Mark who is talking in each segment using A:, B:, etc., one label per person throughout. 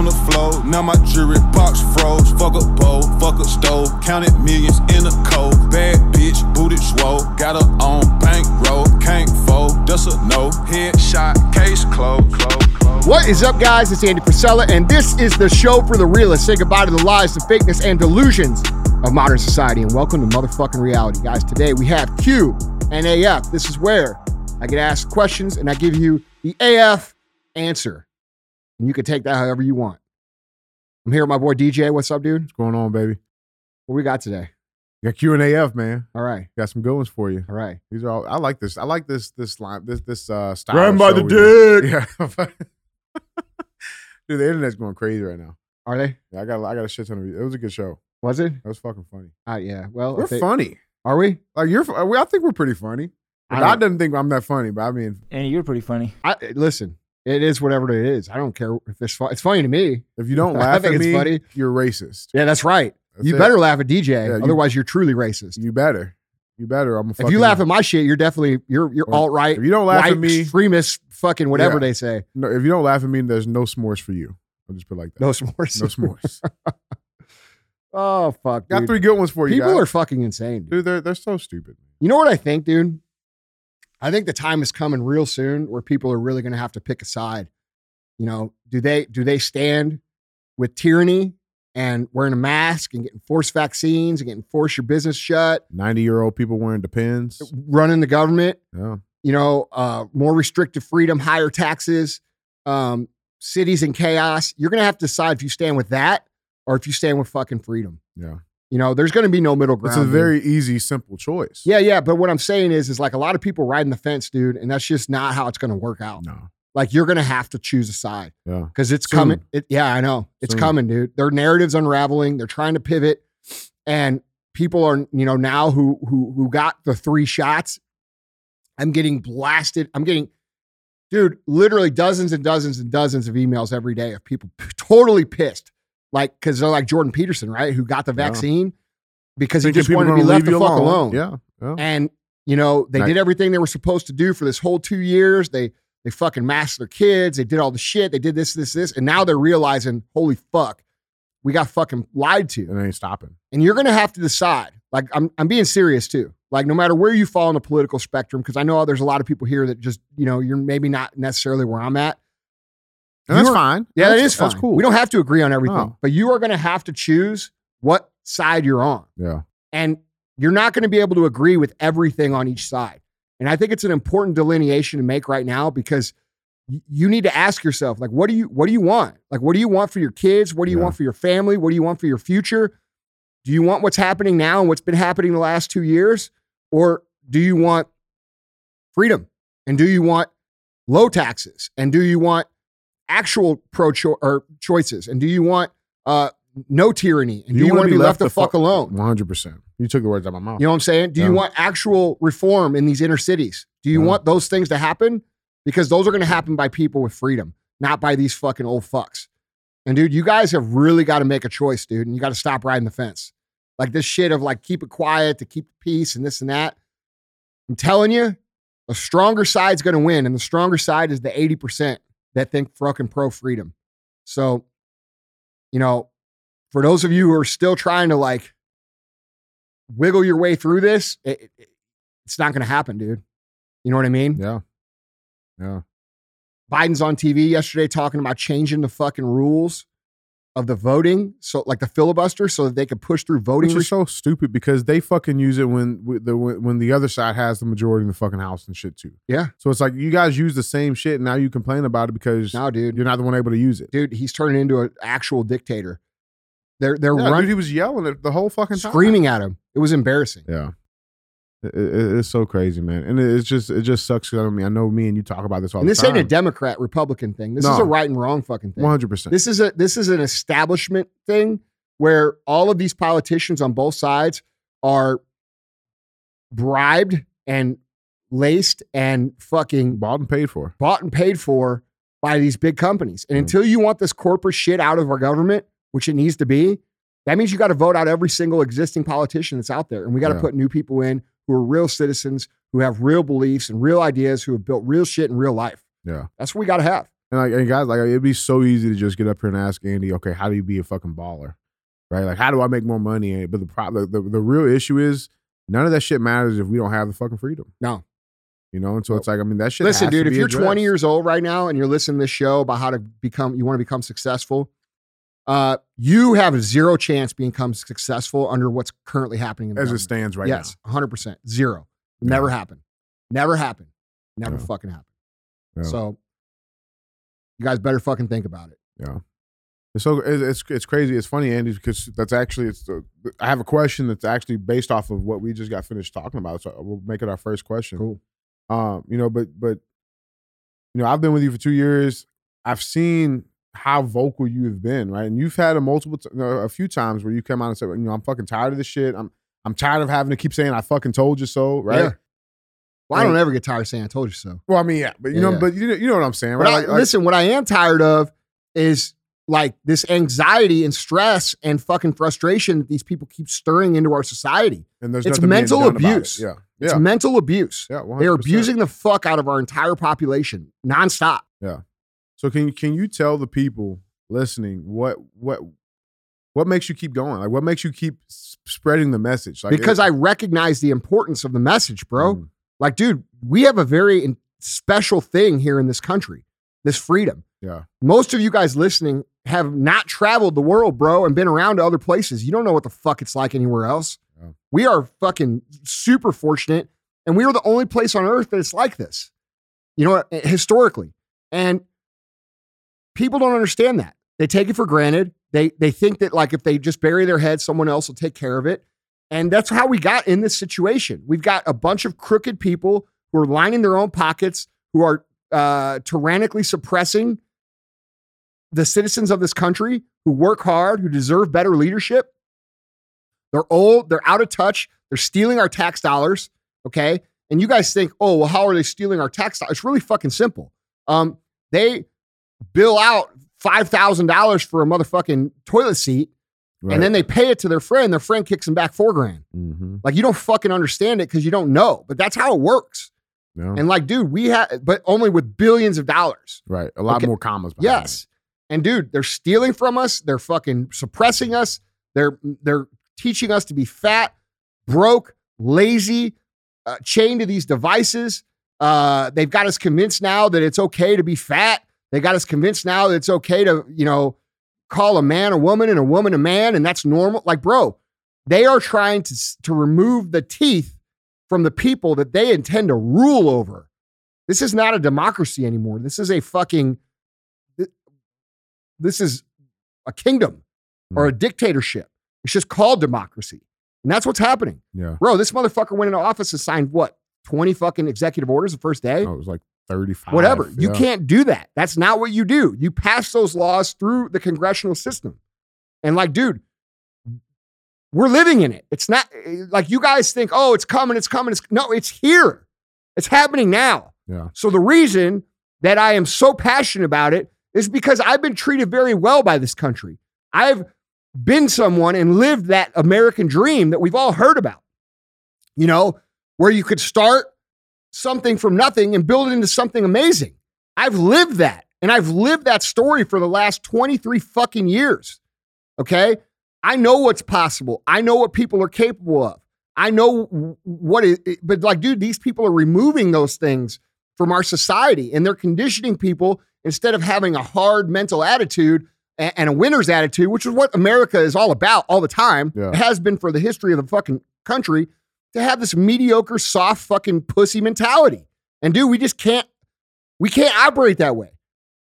A: on the floor. Now my jewelry box froze. Fuck a bowl, fuck a stove. Counted millions in a cold. Bad bitch, booted swole. Got her on bankroll. Can't fold, that's a no. Headshot, case closed. Close, close.
B: What is up, guys? It's Andy Frisella, and this is the show for the realists. Say goodbye to the lies, the fakeness, and delusions of modern society, and welcome to motherfucking reality, guys. Today we have Q and AF. This is where I get asked questions and I give you the AF answer, and you can take that however you want. I'm here with my boy DJ. What's up, dude?
C: What's going on, baby?
B: What we got today?
C: You got Q and AF, man.
B: All right,
C: Got some good ones for you.
B: all right.
C: These are all. I like this. I like this. This line. This this uh style.
B: Grab by the
C: we do. Yeah. Dude, the internet's going crazy right now.
B: Are they?
C: Yeah, I got. I got a shit ton of. It was a good show.
B: Was it?
C: That was fucking funny.
B: Uh, yeah. Well,
C: We're
B: they-
C: funny.
B: Are we?
C: Like you're. fu- I think we're pretty funny.
B: I
C: But
B: don't-
C: I doesn't think I'm that funny, but I mean,
D: And you're pretty funny.
B: I listen. It is whatever it is. I don't care if it's fun. It's funny to me.
C: if you don't laugh at
B: it's
C: me,
B: funny.
C: you're racist.
B: Yeah, that's right.
C: That's
B: you
C: it.
B: better laugh at DJ,
C: Yeah, you-
B: otherwise you're truly racist.
C: You better. You better. I'm. A
B: if you laugh at my shit, you're definitely you're you're alt right,
C: if you don't laugh at me,
B: extremist, fucking whatever
C: Yeah.
B: they say.
C: no, if you don't laugh at me, there's no s'mores for you. I'll just put it like that.
B: No s'mores.
C: No s'mores.
B: oh fuck,
C: Got three good ones for you.
B: People
C: guys.
B: are fucking insane. Dude.
C: dude. They're they're so stupid.
B: You know what I think, dude? I think the time is coming real soon where people are really going to have to pick a side. You know, do they do they stand with tyranny and wearing a mask and getting forced vaccines and getting forced your business shut,
C: Ninety year old people wearing depends.
B: running the government,
C: Yeah.
B: you know, uh, more restrictive freedom, higher taxes, um, cities in chaos. You're going to have to decide if you stand with that or if you stand with fucking freedom.
C: Yeah.
B: You know, there's going to be no middle ground.
C: It's a
B: dude.
C: very easy, simple choice.
B: yeah, yeah. But what I'm saying is, is like a lot of people riding the fence, dude, and that's just not how it's going to work out.
C: No.
B: Like you're going to have to choose a side
C: Yeah.
B: because it's
C: Soon.
B: coming. It, yeah, I know it's
C: Soon.
B: coming, dude. Their narratives unraveling. They're trying to pivot, and people are, you know, now who who who got the three shots. I'm getting blasted. I'm getting, dude, literally dozens and dozens and dozens of emails every day of people p- totally pissed, like because they're like Jordan Peterson, right, who got the
C: Yeah.
B: vaccine because he just wanted to be left the fuck alone.
C: Yeah. Yeah.
B: And you know, they
C: Right.
B: did everything they were supposed to do for this whole two years. They they fucking masked their kids. They did all the shit. They did this, this, this, and now they're realizing, holy fuck, we got fucking lied to.
C: And ain't stopping.
B: And you're gonna have to decide. Like I'm I'm being serious too. Like no matter where you fall on the political spectrum, because I know there's a lot of people here that just you know you're maybe not necessarily where I'm at.
C: And that's
B: You're-
C: fine.
B: Yeah, that
C: that's,
B: fine.
C: That's cool.
B: We don't have to agree on everything,
C: No.
B: but you are gonna have to choose what side you're on
C: Yeah.
B: and you're not going to be able to agree with everything on each side. And I think it's an important delineation to make right now because you need to ask yourself like what do you what do you want? Like what do you want for your kids? What do you
C: Yeah.
B: want for your family? What do you want for your future? Do you want what's happening now and what's been happening the last 2 years or do you want freedom? And do you want low taxes? And do you want actual pro cho- or choices? And do you want uh no tyranny? And do you, want to be left, the fuck alone?
C: One hundred percent. You took the words out of my mouth.
B: You know what I'm saying? Do you want actual reform in these inner cities? Do you
C: Yeah.
B: want those things to happen? Because those are going to happen by people with freedom, not by these fucking old fucks. And dude, you guys have really got to make a choice, dude, and you got to stop riding the fence. Like this shit of like keep it quiet to keep the peace and this and that. I'm telling you, a stronger side's going to win, and the stronger side is the 80% that think fucking pro freedom. So, you know, for those of you who are still trying to like wiggle your way through this, it, it- it's not going to happen, dude. You know what I mean?
C: Yeah. Yeah.
B: Biden's on TV yesterday talking about changing the fucking rules of the voting, so like the filibuster, so that they could push through voting.
C: Which is so stupid because they fucking use it when the when the other side has the majority in the fucking house and shit too.
B: Yeah.
C: So it's like you guys use the same shit and now you complain about it because
B: no, dude,
C: you're not the one able to use it.
B: dude, he's turning into an actual dictator. They're they're
C: Yeah,
B: running,
C: dude, he was yelling it the whole fucking time.
B: screaming at him. It was embarrassing.
C: Yeah. It- it- it's so crazy, man, and it- it's just it just sucks. I mean, I know me and you talk about this all
B: And
C: the
B: this
C: time.
B: This ain't a Democrat Republican thing. This is a right and wrong fucking thing.
C: One hundred percent.
B: This is a this is an establishment thing where all of these politicians on both sides are bribed and laced and fucking
C: Bought and paid for.
B: bought and paid for by these big companies. And
C: Mm.
B: until you want this corporate shit out of our government, which it needs to be, that means you got to vote out every single existing politician that's out there. And we got to
C: Yeah.
B: put new people in who are real citizens, who have real beliefs and real ideas, who have built real shit in real life.
C: Yeah.
B: That's what we got to have.
C: And like, and guys, like, it'd be so easy to just get up here and ask Andy, okay, how do you be a fucking baller, right? Like, how do I make more money? But the problem, the, the real issue is none of that shit matters if we don't have the fucking freedom.
B: No.
C: You know, and so it's like, I mean, that shit.
B: Listen, dude, if you're 20 years old right now and you're listening to this show about how to become, you want to become successful, uh, you have a zero chance become successful under what's currently happening in the
C: as it stands right now.
B: yes, 100%. Zero. Never happened. Never happened. Never fucking.
C: Yeah.
B: So you guys better fucking think about it.
C: Yeah. It's so it's it's, it's crazy. It's funny, Andy, because that's actually it's. The, I have a question that's actually based off of what we just got finished talking about. So we'll make it our first question.
B: Cool.
C: Um, you know, but but you know, I've been with you for two years. I've seen how vocal you have been, right? And you've had a multiple, t- a few times where you come out and say, you know, I'm fucking tired of this shit. I'm I'm tired of having to keep saying I fucking told you so, right?
B: Yeah. Well, I don't ever get tired of saying I told you so.
C: Well, I mean, yeah, but you
B: Yeah,
C: know,
B: yeah.
C: but you know, you know what I'm saying, right?
B: I-
C: Like-
B: listen, what I am tired of is like this anxiety and stress and fucking frustration that these people keep stirring into our society.
C: and there's
B: it's mental
C: about it.
B: abuse.
C: Yeah,
B: It's mental abuse.
C: yeah. 100%.
B: They are abusing the fuck out of our entire population nonstop.
C: So can can you tell the people listening what what what makes you keep going? Like what makes you keep spreading the message? Like
B: because I recognize the importance of the message, bro.
C: Mm.
B: Like, dude, we have a very special thing here in this country, this freedom.
C: Yeah.
B: Most of you guys listening have not traveled the world, bro, and been around to other places. You don't know what the fuck it's like anywhere else.
C: Yeah.
B: We are fucking super fortunate, and we are the only place on earth that it's like this, you know, historically. And people don't understand that. They take it for granted. They they think that like if they just bury their head, someone else will take care of it. And that's how we got in this situation. We've got a bunch of crooked people who are lining their own pockets, who are uh, tyrannically suppressing the citizens of this country who work hard, who deserve better leadership. They're old, they're out of touch, they're stealing our tax dollars. Okay. And you guys think, oh, well, how are they stealing our tax dollars? It's really fucking simple. Um, they bill out $5,000 for a motherfucking toilet seat
C: Right.
B: and then they pay it to their friend. Their friend kicks them back four grand.
C: Mhm.
B: Like you don't fucking understand it because you don't know, but that's how it works. And like, dude, we have, but only with billions of dollars.
C: right. A lot
B: Okay.
C: more commas.
B: Yes. And dude, they're stealing from us. They're fucking suppressing us. They're they're teaching us to be fat, broke, lazy, uh, chained to these devices. Uh, they've got us convinced now that it's okay to be fat. They got us convinced now that it's okay to, you know, call a man a woman and a woman a man, and that's normal. Like, bro, they are trying to to remove the teeth from the people that they intend to rule over. This is not a democracy anymore. This is a fucking this is a kingdom or a hmm. dictatorship. It's just called democracy. And that's what's happening.
C: Yeah.
B: Bro, this motherfucker went into office and signed what? 20 fucking executive orders the first day?
C: Oh, it was like 35.
B: Whatever. You can't do that. That's not what you do. You pass those laws through the congressional system. And like, dude, we're living in it. It's not eh, like you guys think, oh, it's coming, it's coming. It's no, it's here. It's happening now.
C: Yeah.
B: So the reason that I am so passionate about it is because I've been treated very well by this country. I've been someone and lived that American dream that we've all heard about. You know, where you could start something from nothing and build it into something amazing. I've lived that. And I've lived that story for the last 23 fucking years. Okay? I know what's possible. I know what people are capable of. I know what it, it- but like, dude, these people are removing those things from our society and they're conditioning people instead of having a hard mental attitude and, a winner's attitude, which is what America is all about all the time.
C: Yeah.
B: It has been for the history of the fucking country to have this mediocre, soft fucking pussy mentality. And dude, we just can't, we can't operate that way.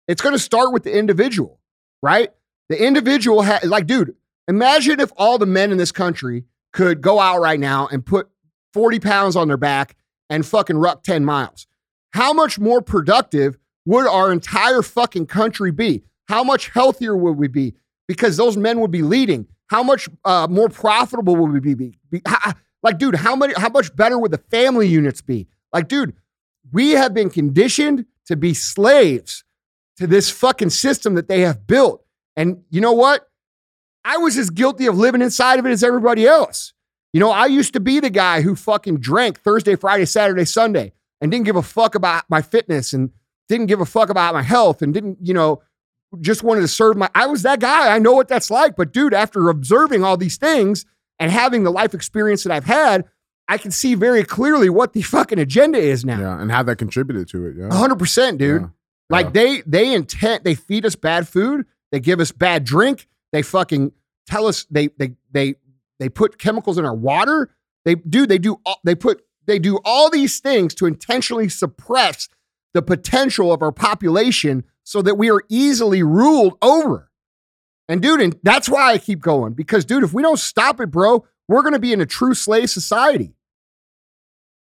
B: It's going to start with the individual, right? The individual, like, dude, imagine if all the men in this country could go out right now and put 40 pounds on their back and fucking ruck 10 miles. How much more productive would our entire fucking country be? How much healthier would we be? Because those men would be leading. How much uh, more profitable would we be? be, be how- like, dude, how many? How much better would the family units be? Like, dude, we have been conditioned to be slaves to this fucking system that they have built. And you know what? I was as guilty of living inside of it as everybody else. You know, I used to be the guy who fucking drank Thursday, Friday, Saturday, Sunday and didn't give a fuck about my fitness and didn't give a fuck about my health and didn't, you know, just wanted to serve my. I was that guy. I know what that's like. But dude, after observing all these things and having the life experience that I've had, I can see very clearly what the fucking agenda is now.
C: Yeah, and how that contributed to it. Yeah,
B: hundred percent, dude.
C: Yeah.
B: Like
C: Yeah.
B: they they intent they feed us bad food, they give us bad drink, they fucking tell us they they they they put chemicals in our water. They do they do all, they put they do all these things to intentionally suppress the potential of our population so that we are easily ruled over. And dude, and that's why I keep going because dude, if we don't stop it, bro, we're going to be in a true slave society.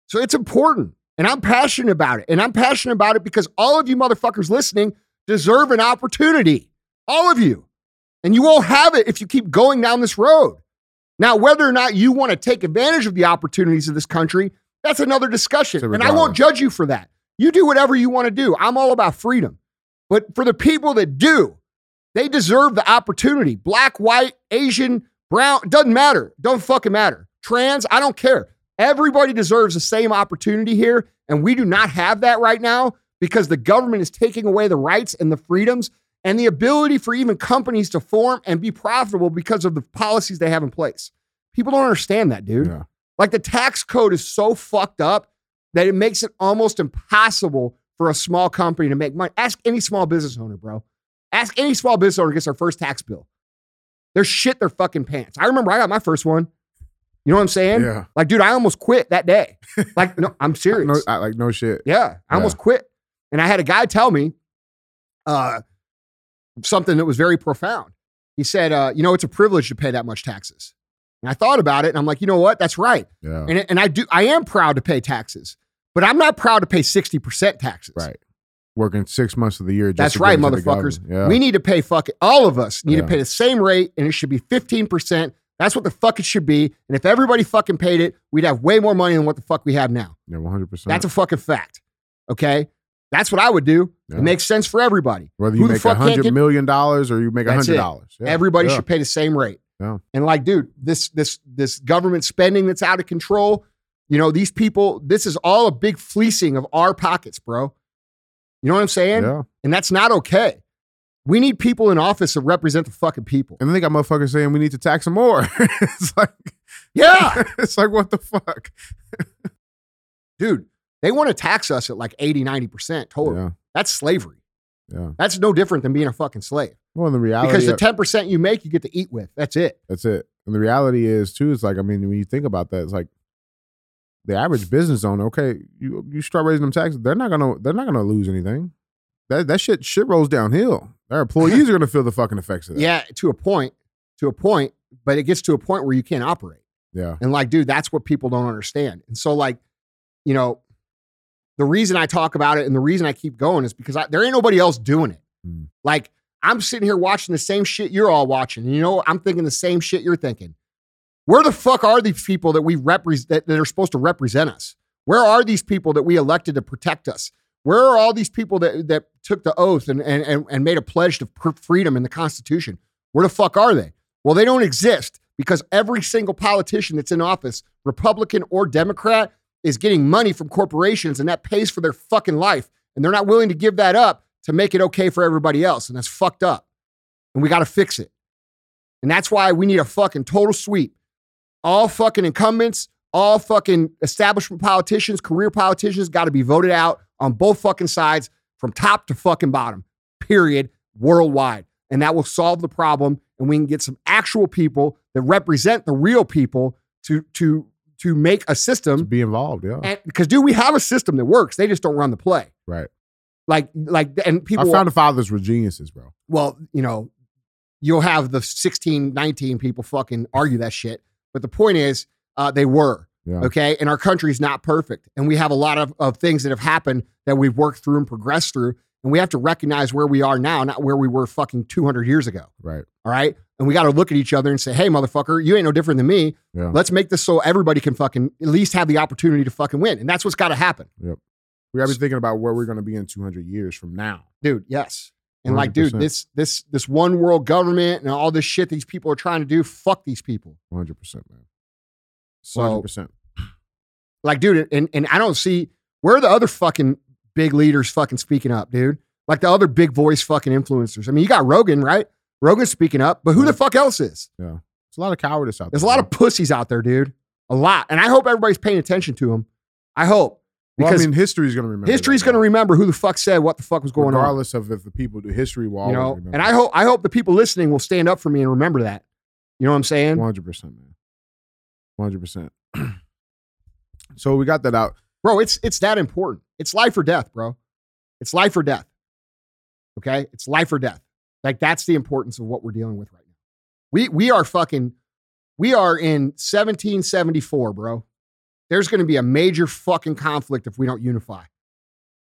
B: So it's important. And I'm passionate about it. And I'm passionate about it because all of you motherfuckers listening deserve an opportunity. All of you. And you won't have it if you keep going down this road. Now, whether or not you want to take advantage of the opportunities of this country, that's another discussion. And I won't judge you for that. You do whatever you want to do. I'm all about freedom. But for the people that do, they deserve the opportunity. Black, white, Asian, brown, doesn't matter. Don't fucking matter. Trans, I don't care. Everybody deserves the same opportunity here. And we do not have that right now because the government is taking away the rights and the freedoms and the ability for even companies to form and be profitable because of the policies they have in place. People don't understand that, dude.
C: Yeah.
B: Like the tax code is so fucked up that it makes it almost impossible for a small company to make money. Ask any small business owner, bro. Ask any small business owner gets their first tax bill. They're shit their fucking pants. I remember I got my first one. You know what I'm saying?
C: Yeah.
B: Like, dude, I almost quit that day. Like, no, I'm serious.
C: No, I, like no shit.
B: Yeah, I almost quit. And I had a guy tell me uh, something that was very profound. He said, uh, you know, it's a privilege to pay that much taxes. And I thought about it and I'm like, you know what? That's right.
C: Yeah.
B: And, and I do, I am proud to pay taxes, but I'm not proud to pay 60% taxes.
C: Right. Working six months of the year. Just
B: That's right,
C: get into the
B: motherfuckers.
C: Yeah.
B: We need to pay fucking, all of us need
C: Yeah.
B: to pay the same rate and it should be 15%. That's what the fuck it should be. And if everybody fucking paid it, we'd have way more money than what the fuck we have now.
C: yeah, one hundred percent.
B: That's a fucking fact. Okay. That's what I would do.
C: Yeah.
B: It makes sense for everybody.
C: Whether you
B: the
C: make a hundred million dollars or you make a hundred dollars. Yeah.
B: Everybody should pay the same rate.
C: Yeah.
B: And like, dude, this this this government spending that's out of control, you know, these people, this is all a big fleecing of our pockets, bro. You know what I'm saying?
C: Yeah.
B: And that's not okay. We need people in office to represent the fucking people.
C: And then they got motherfuckers saying we need to tax them more. it's like
B: Yeah.
C: it's like what the fuck?
B: dude, they want to tax us at like 80, 90% total.
C: Yeah.
B: That's slavery.
C: Yeah.
B: That's no different than being a fucking slave.
C: Well, in the reality
B: Because the
C: of-
B: 10% you make, you get to eat with. That's it.
C: That's it. And the reality is too, it's like, I mean, when you think about that, it's like the average business owner, okay, you you start raising them taxes, they're not gonna they're not gonna lose anything. That that shit shit rolls downhill. Their employees are gonna feel the fucking effects of that.
B: Yeah, to a point, to a point, but it gets to a point where you can't operate.
C: Yeah.
B: And like, dude, that's what people don't understand. And so, like, you know, the reason I talk about it and the reason I keep going is because I, there ain't nobody else doing it.
C: Mm.
B: Like, I'm sitting here watching the same shit you're all watching. You know, I'm thinking the same shit you're thinking. Where the fuck are these people that we represent that, are supposed to represent us? Where are these people that we elected to protect us? Where are all these people that, that took the oath and, and, and, and made a pledge to freedom in the Constitution? Where the fuck are they? Well, they don't exist because every single politician that's in office, Republican or Democrat, is getting money from corporations and that pays for their fucking life. And they're not willing to give that up to make it okay for everybody else. And that's fucked up. And we got to fix it. And that's why we need a fucking total sweep. All fucking incumbents, all fucking establishment politicians, career politicians got to be voted out on both fucking sides from top to fucking bottom, period, worldwide. And that will solve the problem. And we can get some actual people that represent the real people to, to, to make a
C: To
B: system.
C: be involved, yeah.
B: Because, dude, we have a system that works. They just don't run the play.
C: right.
B: Like, like, and people,
C: Our founding fathers were geniuses, bro.
B: well, you know, you'll have the 16, 19 people fucking argue that shit. But the point is, uh, they were.
C: Yeah.
B: Okay. And our country's not perfect. And we have a lot of, of things that have happened that we've worked through and progressed through. And we have to recognize where we are now, not where we were fucking 200 years ago.
C: Right.
B: All right. And we got to look at each other and say, hey, motherfucker, you ain't no different than me.
C: Yeah.
B: Let's make this so everybody can fucking at least have the opportunity to fucking win. And that's what's got to happen. Yep.
C: We gotta be thinking about where we're gonna be in two hundred years from now.
B: dude yes and like dude this this this one world government and all this shit these people are trying to do fuck these people
C: One hundred percent, man.
B: So
C: hundred percent.
B: like dude and and i don't see where are the other fucking big leaders fucking speaking up, dude. Like the other big voice fucking influencers. I mean, you got Rogan, right? Rogan's speaking up, but who the fuck else is?
C: Yeah. it's a lot of cowardice out there.
B: There's a lot of pussies out there, dude. A lot. And I hope everybody's paying attention to them. I hope.
C: Well, I
B: Because
C: mean, history's going to remember.
B: history's
C: that,
B: going to remember who the fuck said what the fuck was going on.
C: regardless of if the people do history will
B: You know, and I hope I hope the people listening will stand up for me and remember that. You know what I'm saying?
C: One hundred percent, man. One hundred percent. So we got that out.
B: Bro, it's it's that important. It's life or death, bro. It's life or death. Okay? It's life or death. Like that's the importance of what we're dealing with right now. We we are fucking we are in 1774, bro. There's going to be a major fucking conflict if we don't unify.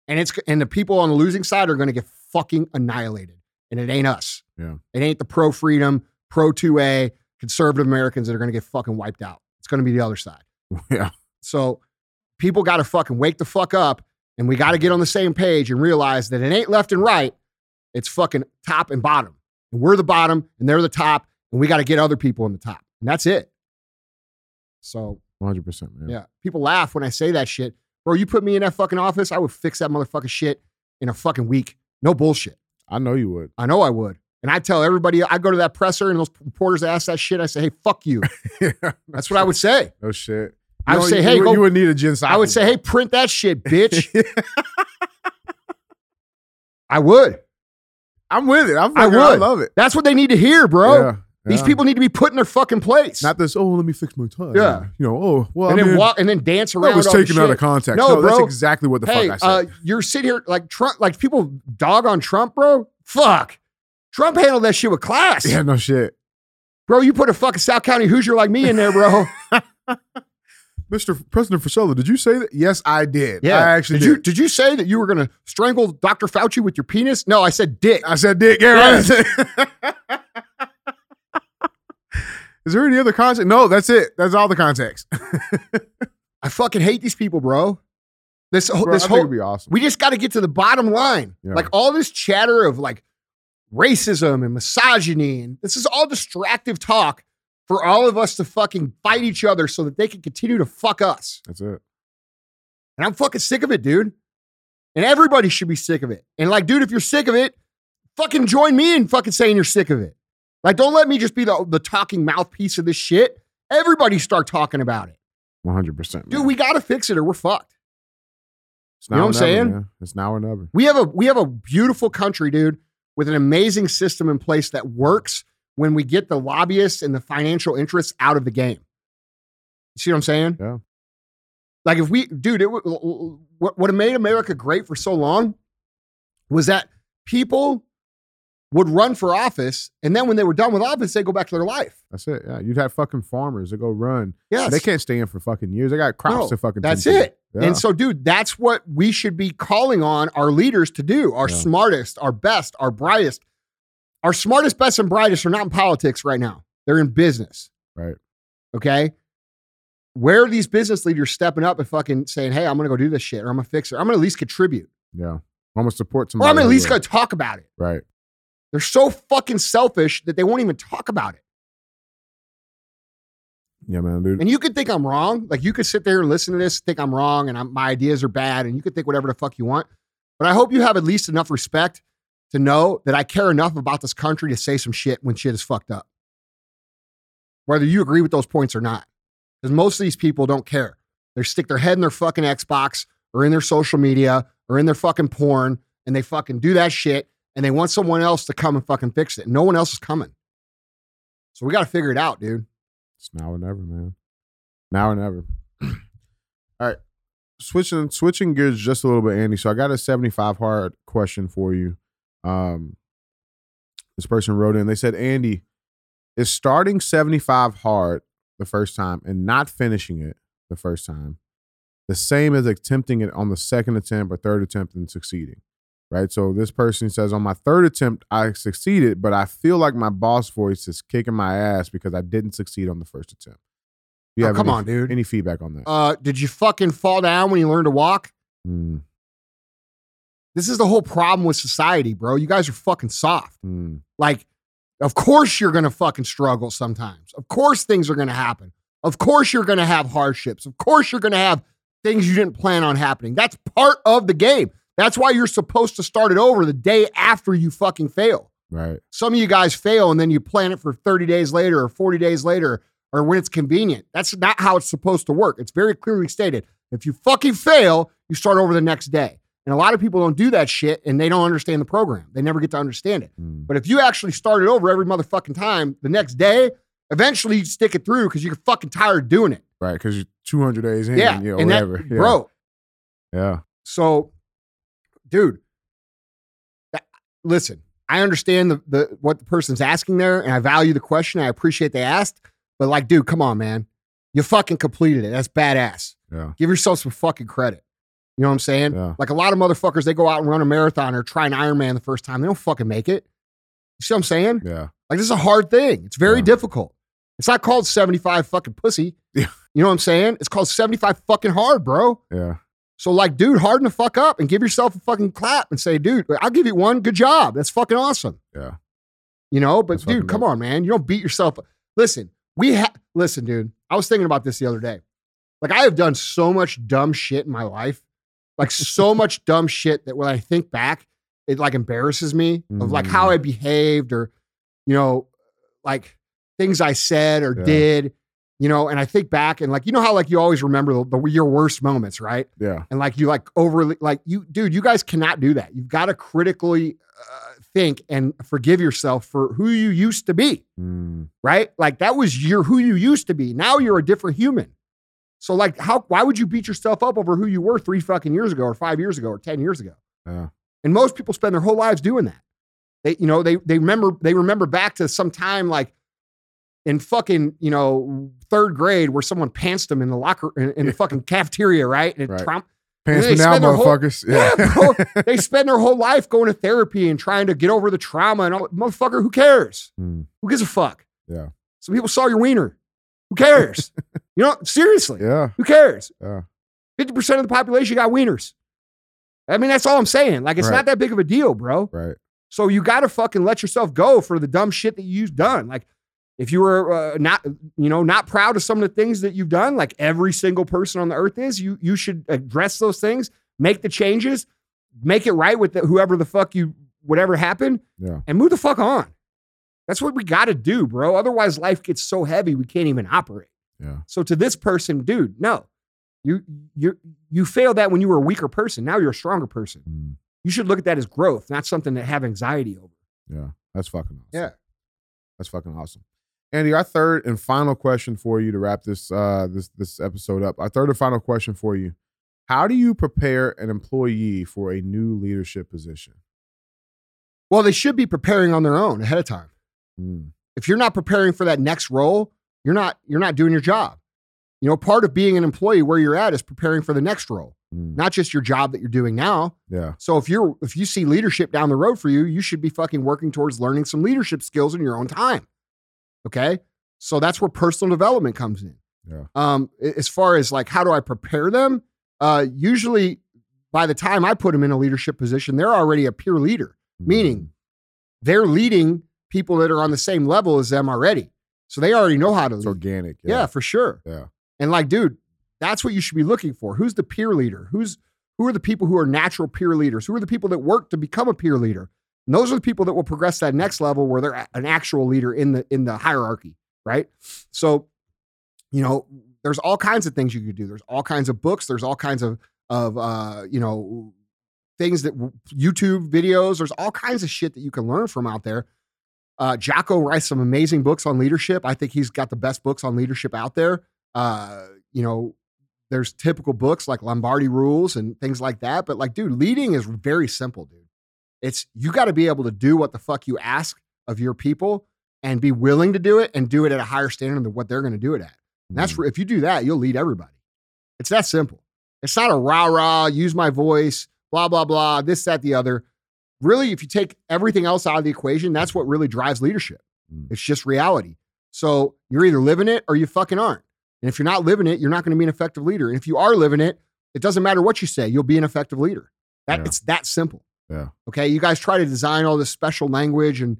B: And it's and the people on the losing side are going to get fucking annihilated. And it ain't us.
C: Yeah.
B: It ain't the pro freedom, pro 2A, conservative Americans that are going to get fucking wiped out. It's going to be the other side.
C: Yeah,
B: So people got to fucking wake the fuck up and we got to get on the same page and realize that it ain't left and right. It's fucking top and bottom. And we're the bottom and they're the top and we got to get other people in the top. And that's it. So,
C: one hundred percent, man.
B: yeah, people laugh when I say that shit. Bro, you put me in that fucking office, I would fix that motherfucking shit in a fucking week. No bullshit.
C: I know you would.
B: I know I would. And I tell everybody, I go to that presser and those reporters ask that shit. I say, hey, fuck you. That's what I would say.
C: No shit.
B: I would
C: don't-
B: say,
C: you
B: hey,
C: would-
B: go-
C: you would need a Jen
B: I would say, hey, print that shit, bitch. I would.
C: I'm with it. I'm
B: I
C: fucking- I
B: would.
C: love it,
B: That's what they need to hear, bro.
C: Yeah,
B: These people need to be put in their fucking place.
C: Not this. Oh, let me fix my tie.
B: Yeah.
C: You know. Oh, well.
B: and
C: I
B: then
C: mean,
B: walk and then dance around.
C: that was taken out of context.
B: No,
C: No, that's exactly what the
B: hey,
C: fuck I
B: uh,
C: said.
B: you're sitting here like Trump, like people dog on Trump, bro. Fuck. Trump handled that shit with class.
C: yeah, no shit.
B: Bro, you put a fucking South County Hoosier like me in there, bro.
C: Mr. President Frisella, did you say that? Yes, I did. Yeah. I actually
B: did
C: did.
B: you did you say that you were gonna strangle Dr. Fauci with your penis? No, I said dick.
C: I said dick. Yeah, right. Is there any other context? No, that's it. That's all the context.
B: I fucking hate these people, bro. This whole
C: Bro,
B: this
C: I
B: whole
C: be awesome.
B: we just got to get to the bottom line.
C: Yeah.
B: Like all this chatter of like racism and misogyny, and this is all distractive talk for all of us to fucking fight each other so that they can continue to fuck us.
C: That's it.
B: And I'm fucking sick of it, dude. And everybody should be sick of it. And like, dude, if you're sick of it, fucking join me in fucking saying you're sick of it. Like, don't let me just be the, the talking mouthpiece of this shit. Everybody start talking about it.
C: One hundred percent,
B: Dude, we gotta fix it or we're fucked.
C: It's
B: you know what I'm
C: never,
B: saying?
C: man. It's now or never.
B: We have a we have a beautiful country, dude, with an amazing system in place that works when we get the lobbyists and the financial interests out of the game. You see what I'm saying?
C: Yeah.
B: Like if we, dude, it what what made America great for so long was that people would run for office, and then when they were done with office, they go back to their life.
C: That's it. Yeah, you'd have fucking farmers that go run.
B: Yeah,
C: They can't stay in for fucking years. They got crops
B: No,
C: to fucking.
B: That's it.
C: Yeah.
B: And so, dude, that's what we should be calling on our leaders to do. Our
C: Yeah.
B: smartest, our best, our brightest. Our smartest, best, and brightest are not in politics right now. They're in business.
C: Right.
B: Okay. Where are these business leaders stepping up and fucking saying, hey, I'm going to go do this shit or I'm going to fix it? I'm going to at least contribute
C: yeah, I'm gonna support
B: or. I'm at least going to talk about it.
C: Right.
B: They're so fucking selfish that they won't even talk about it.
C: Yeah, man, dude.
B: And you could think I'm wrong. Like you could sit there and listen to this, think I'm wrong, and I'm, my ideas are bad, and you could think whatever the fuck you want. But I hope you have at least enough respect to know that I care enough about this country to say some shit when shit is fucked up. Whether you agree with those points or not. Because most of these people don't care. They stick their head in their fucking Xbox or in their social media or in their fucking porn and they fucking do that shit and they want someone else to come and fucking fix it. No one else is coming. So we got to figure it out, dude.
C: It's now or never, man. Now or never. All right. Switching switching gears just a little bit, Andy. So I got a 75 hard question for you. Um this person wrote in, they said, Andy, is starting 75 hard the first time and not finishing it the first time the same as attempting it on the second attempt or third attempt and succeeding? Right. So this person says, on my third attempt, I succeeded, but I feel like my boss voice is kicking my ass because I didn't succeed on the first attempt. Do you
B: Oh, come
C: any-
B: on, dude.
C: Any feedback on that?
B: Uh, did you fucking fall down when you learned to walk?
C: Mm,
B: This is the whole problem with society, bro. You guys are fucking soft.
C: mm,
B: Like, of course you're gonna fucking struggle sometimes. Of course things are gonna happen. Of course you're gonna have hardships. Of course you're gonna have things you didn't plan on happening. That's part of the game. That's why you're supposed to start it over the day after you fucking fail.
C: Right.
B: Some of you guys fail and then you plan it for 30 days later or 40 days later or when it's convenient. That's not how it's supposed to work. It's very clearly stated. If you fucking fail, you start over the next day. And a lot of people don't do that shit and they don't understand the program. They never get to understand it.
C: Mm.
B: But if you actually start it over every motherfucking time, the next day, eventually you stick it through because you're fucking tired of doing it.
C: Right. Because you're 200 days in.
B: Yeah.
C: Yeah.
B: and that-
C: whatever. yeah.
B: Bro,
C: Yeah.
B: So, dude, that- listen, I understand the, the what the person's asking there, and I value the question. I appreciate they asked, but like, dude, come on, man, you fucking completed it. That's badass.
C: Yeah.
B: Give yourself some fucking credit. You know what I'm saying?
C: Yeah.
B: Like a lot of motherfuckers, they go out and run a marathon or try an Ironman the first time. They don't fucking make it. You see what I'm saying?
C: Yeah.
B: Like this is a hard thing. It's very
C: Yeah.
B: difficult. It's not called 75 fucking pussy.
C: Yeah.
B: You know what I'm saying? It's called 75 fucking hard, bro.
C: Yeah.
B: So, like, dude, harden the fuck up and give yourself a fucking clap and say, dude, I'll give you one. Good job. That's fucking awesome.
C: Yeah.
B: You know, but
C: That's
B: dude, come
C: dope.
B: on, man. You don't beat yourself up. Listen, we have, listen, dude, I was thinking about this the other day. Like, I have done so much dumb shit in my life, like, so much dumb shit that when I think back, it like embarrasses me of like how
C: Mm.
B: I behaved or, you know, like things I said or
C: Yeah.
B: did, you know, and I think back and like, you know how like you always remember the, the your worst moments, right?
C: Yeah.
B: and like you like overly like you dude you guys cannot do that you've got to critically uh, think and forgive yourself for who you used to be
C: Mm.
B: right like that was your who you used to be now you're a different human so like how why would you beat yourself up over who you were three fucking years ago or five years ago or 10 years ago
C: Yeah.
B: and most people spend their whole lives doing that they you know they they remember they remember back to some time like in fucking you know third grade where someone pantsed them in the locker in, in the fucking cafeteria right and
C: Right.
B: traum-
C: Pants me now,
B: their whole-
C: motherfuckers.
B: yeah, bro. they spend their whole life going to therapy and trying to get over the trauma and all. Motherfucker, who cares?
C: Mm.
B: Who gives a fuck?
C: Yeah.
B: Some people saw your wiener. Who cares? you know, seriously,
C: Yeah.
B: who cares?
C: Yeah.
B: 50% of the population got wieners. I mean, that's all I'm saying. Like, it's
C: Right.
B: not that big of a deal, bro.
C: Right.
B: So you got to fucking let yourself go for the dumb shit that you've done. Like, if you were uh, not, you know, not proud of some of the things that you've done, like every single person on the earth is, you you should address those things, make the changes, make it right with the, whoever the fuck you, whatever happened,
C: Yeah.
B: and move the fuck on. That's what we got to do, bro. Otherwise, life gets so heavy we can't even operate.
C: Yeah.
B: So to this person, dude, no, you you you failed that when you were a weaker person. Now you're a stronger person.
C: Mm.
B: You should look at that as growth, not something to have anxiety over.
C: Yeah. That's fucking awesome.
B: Yeah.
C: That's fucking awesome. Andy, our third and final question for you to wrap this uh this this episode up. Our third and final question for you. How do you prepare an employee for a new leadership position?
B: Well, they should be preparing on their own ahead of time.
C: Mm.
B: If you're not preparing for that next role, you're not you're not doing your job. You know, part of being an employee where you're at is preparing for the next role,
C: Mm.
B: not just your job that you're doing now.
C: Yeah.
B: So if you're if you see leadership down the road for you, you should be fucking working towards learning some leadership skills in your own time. Okay? So that's where personal development comes in.
C: Yeah.
B: Um as far as like how do I prepare them? Uh usually by the time I put them in a leadership position, they're already a peer leader, meaning
C: Mm.
B: they're leading people that are on the same level as them already. So they already know how to
C: it's
B: lead.
C: organic.
B: Yeah,
C: Yeah.
B: for sure.
C: Yeah.
B: And like, dude, that's what you should be looking for. Who's the peer leader? Who's who are the people who are natural peer leaders? Who are the people that work to become a peer leader? And those are the people that will progress to that next level where they're an actual leader in the in the hierarchy, right? So, you know, there's all kinds of things you could do. There's all kinds of books. There's all kinds of of uh, you know, things that YouTube videos. There's all kinds of shit that you can learn from out there. Uh, Jocko writes some amazing books on leadership. I think he's got the best books on leadership out there. Uh, you know, there's typical books like Lombardi Rules and things like that. But like, dude, leading is very simple, dude. It's you got to be able to do what the fuck you ask of your people and be willing to do it and do it at a higher standard than what they're going to do it at. And that's
C: Mm.
B: if you do that, you'll lead everybody. It's that simple. It's not a rah rah, use my voice, blah, blah, blah, this, that, the other. Really, if you take everything else out of the equation, that's what really drives leadership.
C: Mm.
B: It's just reality. So you're either living it or you fucking aren't. And if you're not living it, you're not going to be an effective leader. And if you are living it, it doesn't matter what you say, you'll be an effective leader. That
C: Yeah.
B: it's that simple.
C: Yeah.
B: Okay. You guys try to design all this special language and,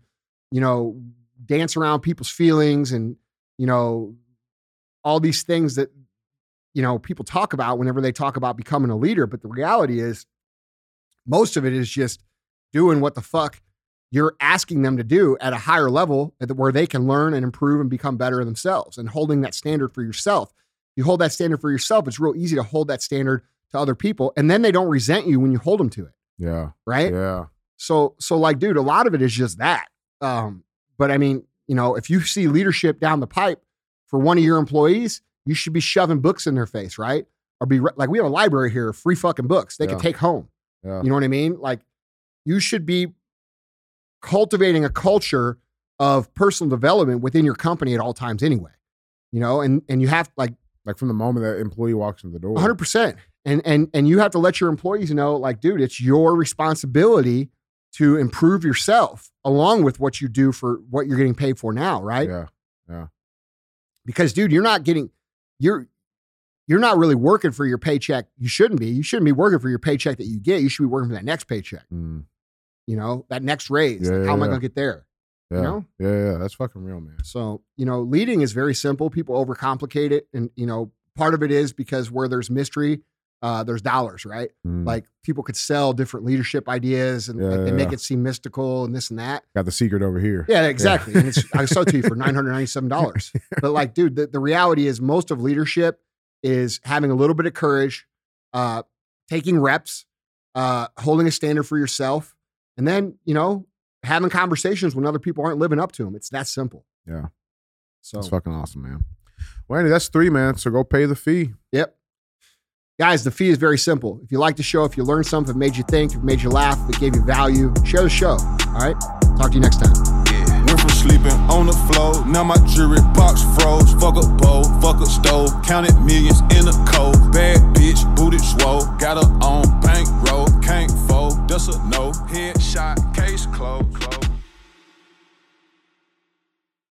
B: you know, dance around people's feelings and, you know, all these things that, you know, people talk about whenever they talk about becoming a leader. But the reality is, Most of it is just doing what the fuck you're asking them to do at a higher level where they can learn and improve and become better themselves and holding that standard for yourself. You hold that standard for yourself, it's real easy to hold that standard to other people and then they don't resent you when you hold them to it,
C: Yeah.
B: right?
C: Yeah.
B: So so like dude, a lot of it is just that. Um but I mean, you know, if you see leadership down the pipe for one of your employees, you should be shoving books in their face, right? Or be like we have a library here, free fucking books they
C: Yeah.
B: can take home.
C: Yeah.
B: You know what I mean? Like you should be cultivating a culture of personal development within your company at all times anyway. You know, and and you have like
C: Like from the moment that employee walks in the door.
B: 100%. And and and you have to let your employees know like dude, it's your responsibility to improve yourself along with what you do for what you're getting paid for now, right?
C: Yeah. Yeah.
B: Because dude, you're not getting you're you're not really working for your paycheck. You shouldn't be. You shouldn't be working for your paycheck that you get. You should be working for that next paycheck.
C: Mm.
B: You know, that next raise.
C: Yeah,
B: Like, how am I
C: yeah.
B: going to get there?
C: Yeah.
B: know?
C: Yeah. Yeah. That's fucking real, man.
B: So, you know, leading is very simple. People overcomplicate it. And, you know, part of it is because where there's mystery, uh, there's dollars, right?
C: Mm.
B: Like people could sell different leadership ideas and
C: Yeah,
B: like, they
C: yeah,
B: make
C: yeah.
B: it seem mystical and this and that.
C: got the secret over here.
B: Yeah, exactly. And it's I sold to you for nine hundred ninety-seven dollars. but like, dude, the, the reality is most of leadership is having a little bit of courage, uh, taking reps, uh, holding a standard for yourself, and then you know having conversations when other people aren't living up to them. It's that simple.
C: Yeah.
B: So
C: it's fucking awesome, man. Well, Andy, that's three, man. So go pay the fee.
B: Yep. Guys, the fee is very simple. If you like the show, if you learned something, if it made you think, if it made you laugh, if it gave you value, share the show. All right. Talk to you next time.
A: Yeah. Went from sleeping on the floor, now my jewelry box froze. Fuck a bowl, fuck a stove, counted millions in a cold. Bad bitch, booted swole, got her on bankroll, can't fold, that's a no. Headshot, clothes.